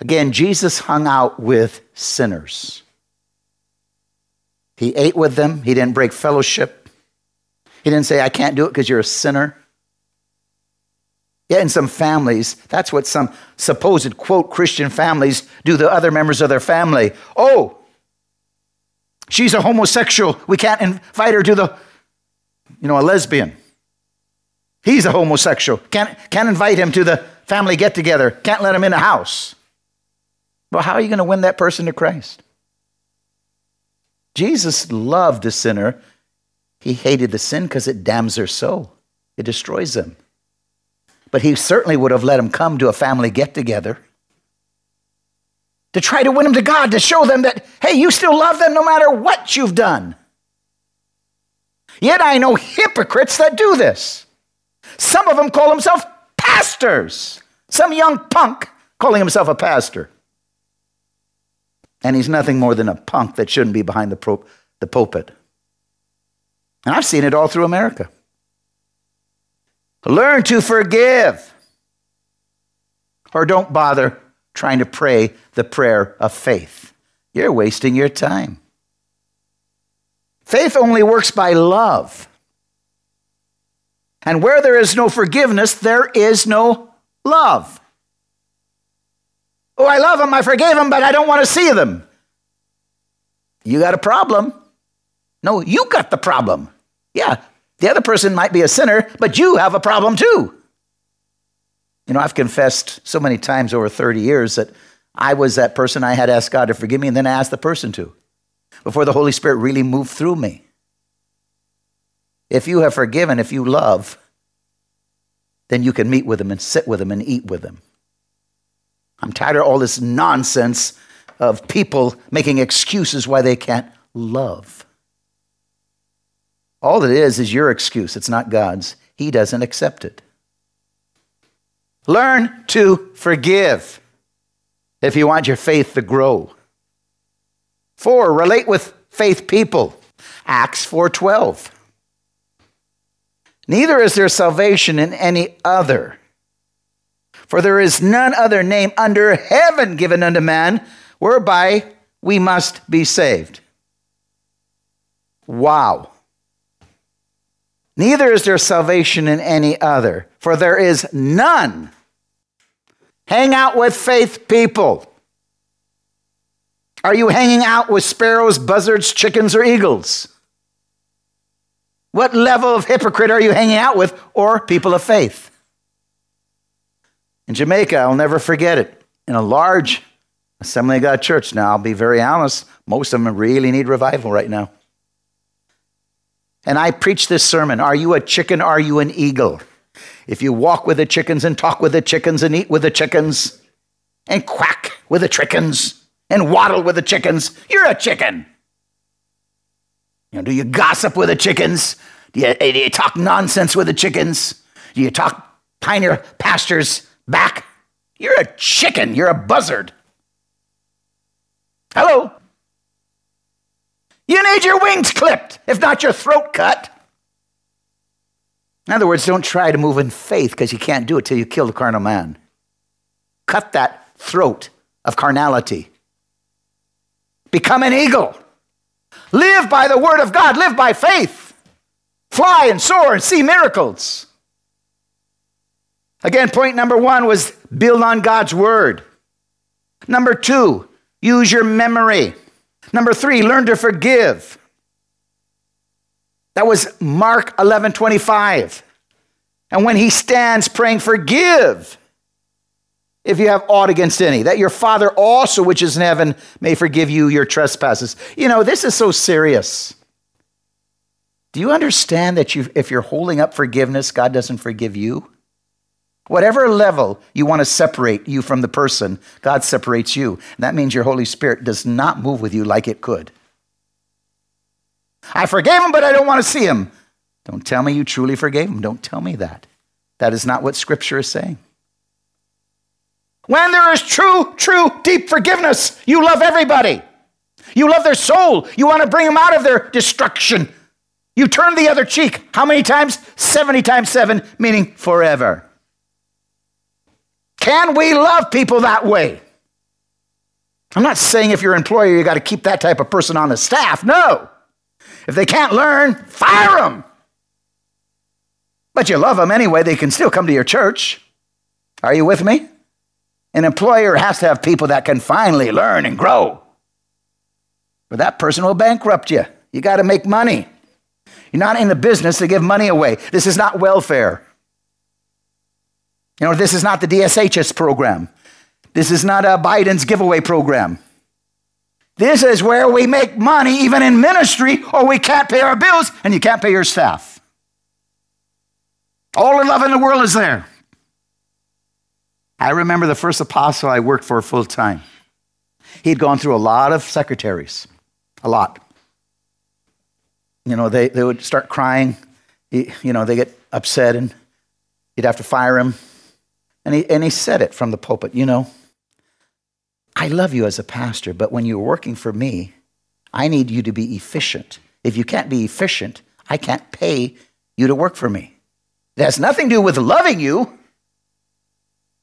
Again, Jesus hung out with sinners. He ate with them. He didn't break fellowship. He didn't say, I can't do it because you're a sinner. Yeah, in some families, that's what some supposed, quote, Christian families do to other members of their family. Oh, she's a homosexual. We can't invite her to the, you know, a lesbian. He's a homosexual. Can't, can't invite him to the family get together. Can't let him in the house. Well, how are you going to win that person to Christ? Jesus loved the sinner. He hated the sin because it damns their soul, it destroys them. But he certainly would have let him come to a family get together to try to win them to God, to show them that, hey, you still love them no matter what you've done. Yet I know hypocrites that do this. Some of them call themselves pastors. Some young punk calling himself a pastor. And he's nothing more than a punk that shouldn't be behind the, pro- the pulpit. And I've seen it all through America. Learn to forgive. Or don't bother trying to pray the prayer of faith. You're wasting your time. Faith only works by love. And where there is no forgiveness, there is no love. Oh, I love them, I forgave them, but I don't want to see them. You got a problem. No, you got the problem. Yeah, the other person might be a sinner, but you have a problem too. You know, I've confessed so many times over 30 years that I was that person. I had asked God to forgive me, and then I asked the person to before the Holy Spirit really moved through me. If you have forgiven, if you love, then you can meet with them and sit with them and eat with them. I'm tired of all this nonsense of people making excuses why they can't love. All it is is your excuse, it's not God's. He doesn't accept it. Learn to forgive if you want your faith to grow. Four, relate with faith people. Acts 4:12. Neither is there salvation in any other. For there is none other name under heaven given unto man whereby we must be saved. Wow. Neither is there salvation in any other, for there is none. Hang out with faith people. Are you hanging out with sparrows, buzzards, chickens, or eagles? What level of hypocrite are you hanging out with, or people of faith? In Jamaica, I'll never forget it. In a large Assembly of God church, now I'll be very honest, most of them really need revival right now. And I preach this sermon Are you a chicken? Are you an eagle? If you walk with the chickens and talk with the chickens and eat with the chickens and quack with the chickens and waddle with the chickens, you're a chicken. You know, do you gossip with the chickens? Do you, eh, do you talk nonsense with the chickens? Do you talk pioneer pastures back? You're a chicken. You're a buzzard. Hello? You need your wings clipped, if not your throat cut. In other words, don't try to move in faith because you can't do it till you kill the carnal man. Cut that throat of carnality. Become an eagle. Live by the word of God. Live by faith. Fly and soar and see miracles. Again, point number one was build on God's word. Number two, use your memory. Number three, learn to forgive. That was Mark 11 25. And when he stands praying, forgive if you have aught against any, that your Father also, which is in heaven, may forgive you your trespasses. You know, this is so serious. Do you understand that you, if you're holding up forgiveness, God doesn't forgive you? Whatever level you want to separate you from the person, God separates you. And that means your Holy Spirit does not move with you like it could. I forgave him, but I don't want to see him. Don't tell me you truly forgave him. Don't tell me that. That is not what Scripture is saying. When there is true, true, deep forgiveness, you love everybody. You love their soul. You want to bring them out of their destruction. You turn the other cheek. How many times? 70 times 7, meaning forever. Can we love people that way? I'm not saying if you're an employer, you got to keep that type of person on the staff. No. If they can't learn, fire them. But you love them anyway, they can still come to your church. Are you with me? An employer has to have people that can finally learn and grow. Or that person will bankrupt you. You got to make money. You're not in the business to give money away. This is not welfare. You know, this is not the DSHS program. This is not a Biden's giveaway program. This is where we make money, even in ministry, or we can't pay our bills and you can't pay your staff. All the love in the world is there. I remember the first apostle I worked for full time. He'd gone through a lot of secretaries, a lot. You know, they, they would start crying. You know, they get upset and you'd have to fire him. And he, and he said it from the pulpit, you know, I love you as a pastor, but when you're working for me, I need you to be efficient. If you can't be efficient, I can't pay you to work for me. It has nothing to do with loving you,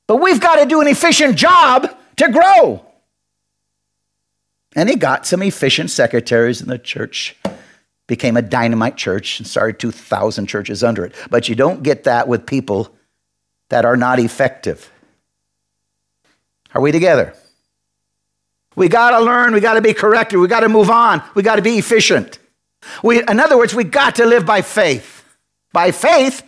but we've got to do an efficient job to grow. And he got some efficient secretaries in the church, became a dynamite church, and started 2,000 churches under it. But you don't get that with people that are not effective. Are we together? We got to learn, we got to be corrected, we got to move on, we got to be efficient. We, in other words, we got to live by faith. By faith,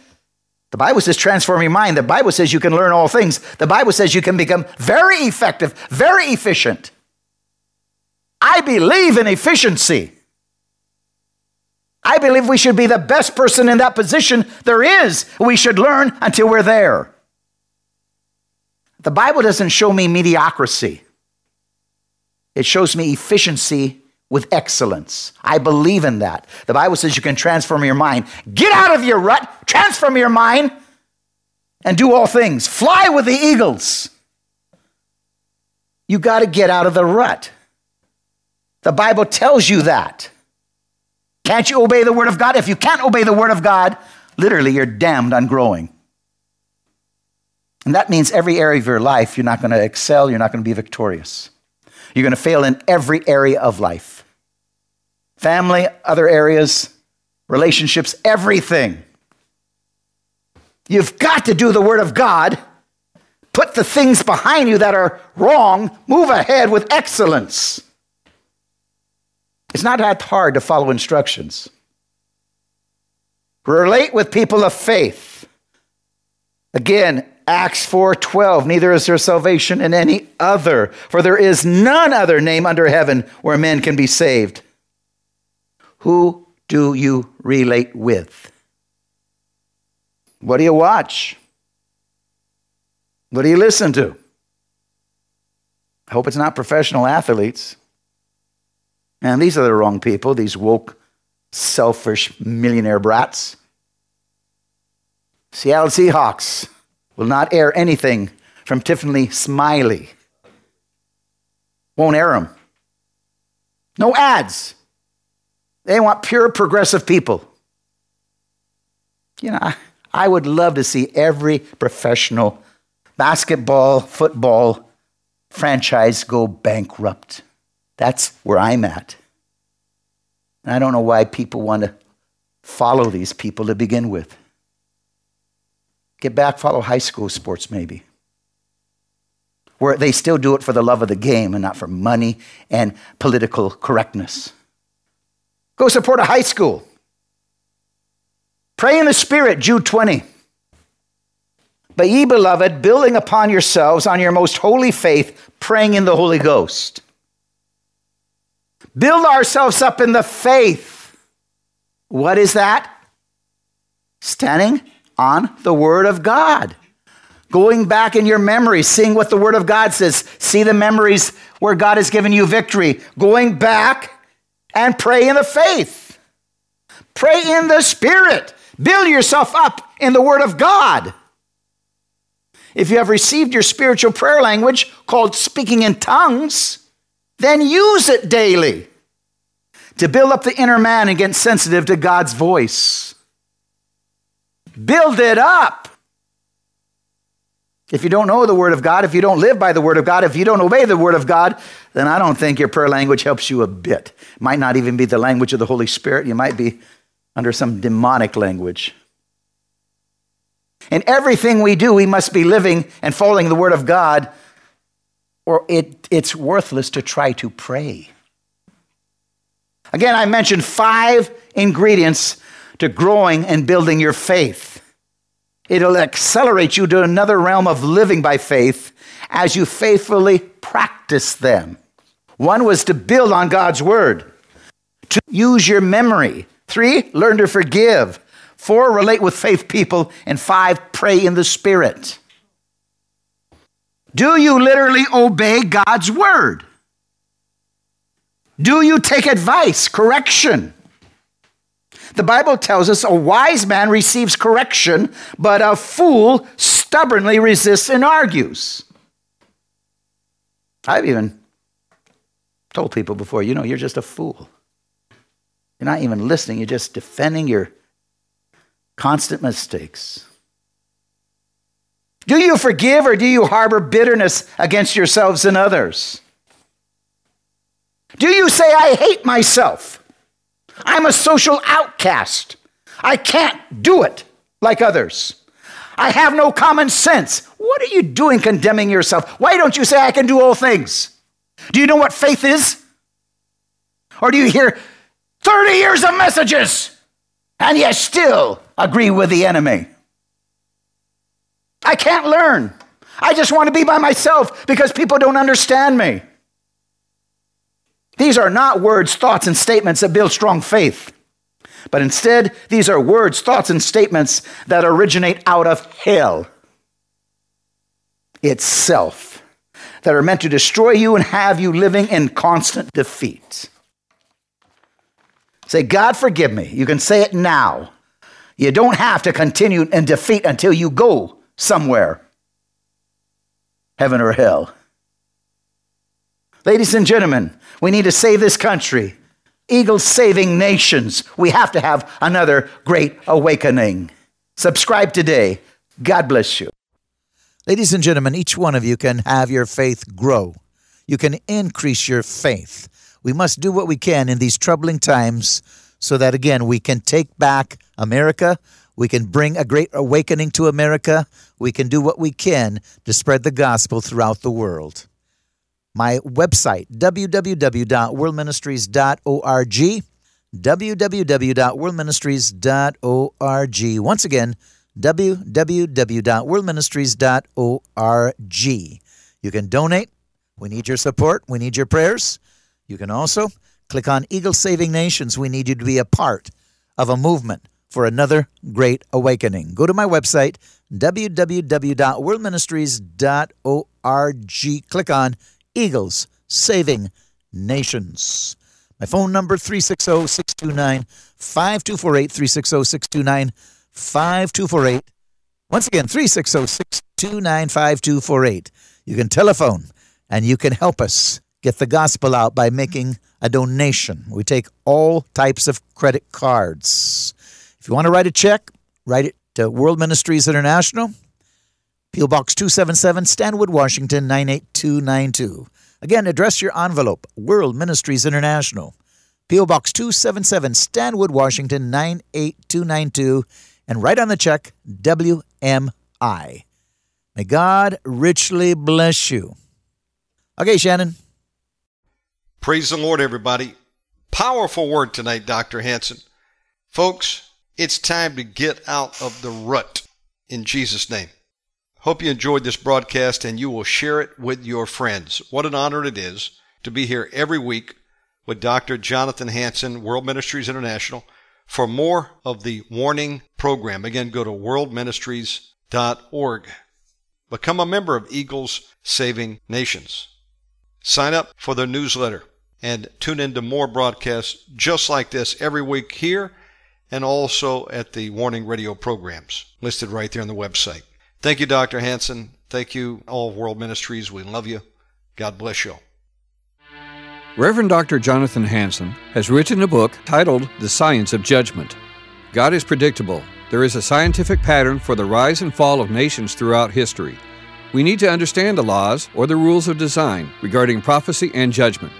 the Bible says transform your mind. The Bible says you can learn all things. The Bible says you can become very effective, very efficient. I believe in efficiency. I believe we should be the best person in that position there is. We should learn until we're there. The Bible doesn't show me mediocrity, it shows me efficiency with excellence. I believe in that. The Bible says you can transform your mind. Get out of your rut, transform your mind, and do all things. Fly with the eagles. You got to get out of the rut. The Bible tells you that. Can't you obey the Word of God? If you can't obey the Word of God, literally you're damned on growing. And that means every area of your life, you're not going to excel, you're not going to be victorious. You're going to fail in every area of life family, other areas, relationships, everything. You've got to do the Word of God. Put the things behind you that are wrong, move ahead with excellence. It's not that hard to follow instructions. Relate with people of faith. Again, Acts 4:12 Neither is there salvation in any other for there is none other name under heaven where men can be saved. Who do you relate with? What do you watch? What do you listen to? I hope it's not professional athletes. And these are the wrong people, these woke, selfish millionaire brats. Seattle Seahawks will not air anything from Tiffany Smiley. Won't air them. No ads. They want pure progressive people. You know, I, I would love to see every professional basketball, football franchise go bankrupt. That's where I'm at. And I don't know why people want to follow these people to begin with. Get back, follow high school sports maybe. Where they still do it for the love of the game and not for money and political correctness. Go support a high school. Pray in the Spirit, Jude 20. But ye, beloved, building upon yourselves on your most holy faith, praying in the Holy Ghost. Build ourselves up in the faith. What is that? Standing on the Word of God. Going back in your memory, seeing what the Word of God says. See the memories where God has given you victory. Going back and pray in the faith. Pray in the Spirit. Build yourself up in the Word of God. If you have received your spiritual prayer language called speaking in tongues, then use it daily to build up the inner man and get sensitive to God's voice. Build it up. If you don't know the Word of God, if you don't live by the Word of God, if you don't obey the Word of God, then I don't think your prayer language helps you a bit. It might not even be the language of the Holy Spirit. You might be under some demonic language. In everything we do, we must be living and following the Word of God, or it, it's worthless to try to pray. Again, I mentioned five ingredients to growing and building your faith. It'll accelerate you to another realm of living by faith as you faithfully practice them. One was to build on God's word, to use your memory, three, learn to forgive, four, relate with faith people, and five, pray in the Spirit. Do you literally obey God's word? Do you take advice, correction? The Bible tells us a wise man receives correction, but a fool stubbornly resists and argues. I've even told people before, you know, you're just a fool. You're not even listening, you're just defending your constant mistakes. Do you forgive or do you harbor bitterness against yourselves and others? Do you say, I hate myself? I'm a social outcast. I can't do it like others. I have no common sense. What are you doing condemning yourself? Why don't you say, I can do all things? Do you know what faith is? Or do you hear 30 years of messages and yet still agree with the enemy? I can't learn. I just want to be by myself because people don't understand me. These are not words, thoughts, and statements that build strong faith, but instead, these are words, thoughts, and statements that originate out of hell itself, that are meant to destroy you and have you living in constant defeat. Say, God, forgive me. You can say it now. You don't have to continue in defeat until you go somewhere, heaven or hell. Ladies and gentlemen, we need to save this country. Eagles saving nations. We have to have another great awakening. Subscribe today. God bless you. Ladies and gentlemen, each one of you can have your faith grow. You can increase your faith. We must do what we can in these troubling times so that, again, we can take back America. We can bring a great awakening to America. We can do what we can to spread the gospel throughout the world my website, www.worldministries.org. www.worldministries.org. Once again, www.worldministries.org. You can donate. We need your support. We need your prayers. You can also click on Eagle Saving Nations. We need you to be a part of a movement for another great awakening. Go to my website, www.worldministries.org. Click on Eagles Saving Nations. My phone number 360-629-5248 360-629-5248. Once again 360-629-5248. You can telephone and you can help us get the gospel out by making a donation. We take all types of credit cards. If you want to write a check, write it to World Ministries International, P.O. Box 277, Stanwood, Washington 98292. Again, address your envelope, World Ministries International. P.O. Box 277, Stanwood, Washington 98292. And write on the check, WMI. May God richly bless you. Okay, Shannon. Praise the Lord, everybody. Powerful word tonight, Dr. Hansen. Folks, it's time to get out of the rut in Jesus' name. Hope you enjoyed this broadcast and you will share it with your friends. What an honor it is to be here every week with Dr. Jonathan Hansen, World Ministries International. For more of the warning program, again, go to worldministries.org. Become a member of Eagles Saving Nations. Sign up for the newsletter and tune into more broadcasts just like this every week here and also at the warning radio programs listed right there on the website. Thank you, Dr. Hansen. Thank you, all of World Ministries. We love you. God bless you. Reverend Dr. Jonathan Hansen has written a book titled The Science of Judgment. God is predictable. There is a scientific pattern for the rise and fall of nations throughout history. We need to understand the laws or the rules of design regarding prophecy and judgment.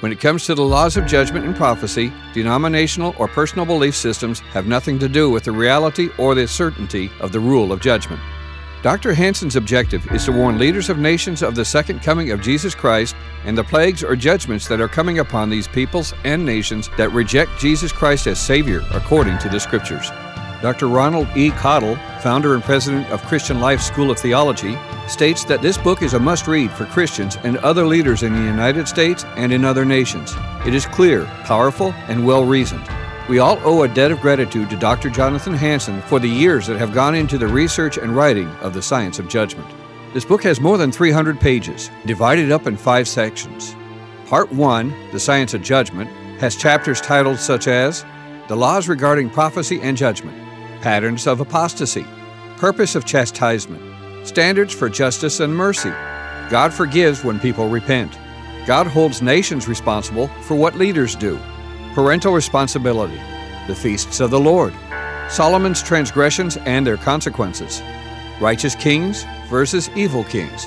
When it comes to the laws of judgment and prophecy, denominational or personal belief systems have nothing to do with the reality or the certainty of the rule of judgment. Dr. Hansen's objective is to warn leaders of nations of the second coming of Jesus Christ and the plagues or judgments that are coming upon these peoples and nations that reject Jesus Christ as Savior according to the Scriptures. Dr. Ronald E. Cottle, founder and president of Christian Life School of Theology, states that this book is a must read for Christians and other leaders in the United States and in other nations. It is clear, powerful, and well reasoned. We all owe a debt of gratitude to Dr. Jonathan Hansen for the years that have gone into the research and writing of the science of judgment. This book has more than 300 pages, divided up in five sections. Part 1, The Science of Judgment, has chapters titled such as The Laws Regarding Prophecy and Judgment, Patterns of Apostasy, Purpose of Chastisement, Standards for Justice and Mercy, God Forgives When People Repent, God Holds Nations Responsible for What Leaders Do, parental responsibility, the feasts of the Lord, Solomon's transgressions and their consequences, righteous kings versus evil kings,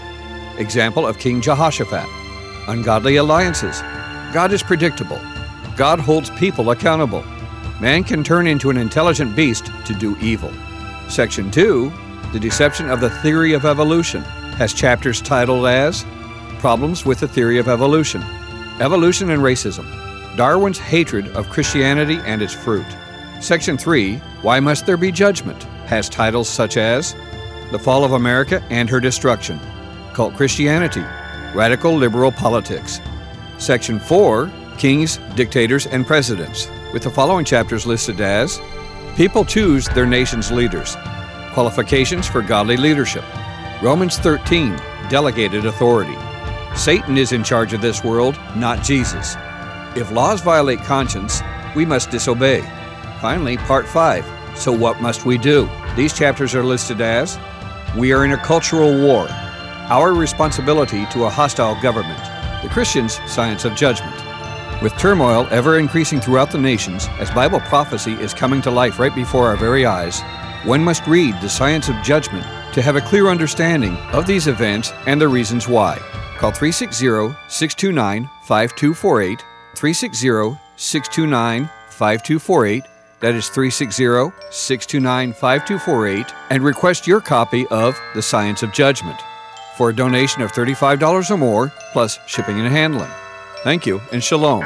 example of King Jehoshaphat, ungodly alliances, God is predictable, God holds people accountable, man can turn into an intelligent beast to do evil. Section 2, The Deception of the Theory of Evolution, has chapters titled as Problems with the Theory of Evolution, Evolution and Racism, Darwin's hatred of Christianity and its fruit. Section 3, Why Must There Be Judgment? has titles such as The Fall of America and Her Destruction, Cult Christianity, Radical Liberal Politics. Section 4, Kings, Dictators, and Presidents, with the following chapters listed as People Choose Their Nation's Leaders, Qualifications for Godly Leadership, Romans 13, Delegated Authority. Satan is in charge of this world, not Jesus. If laws violate conscience, we must disobey. Finally, Part 5 So what must we do? These chapters are listed as We are in a cultural war, our responsibility to a hostile government, the Christian's science of judgment. With turmoil ever increasing throughout the nations, as Bible prophecy is coming to life right before our very eyes, one must read the science of judgment to have a clear understanding of these events and the reasons why. Call 360 629 5248 360 629 5248. That is 360 629 5248. And request your copy of The Science of Judgment for a donation of $35 or more, plus shipping and handling. Thank you, and shalom.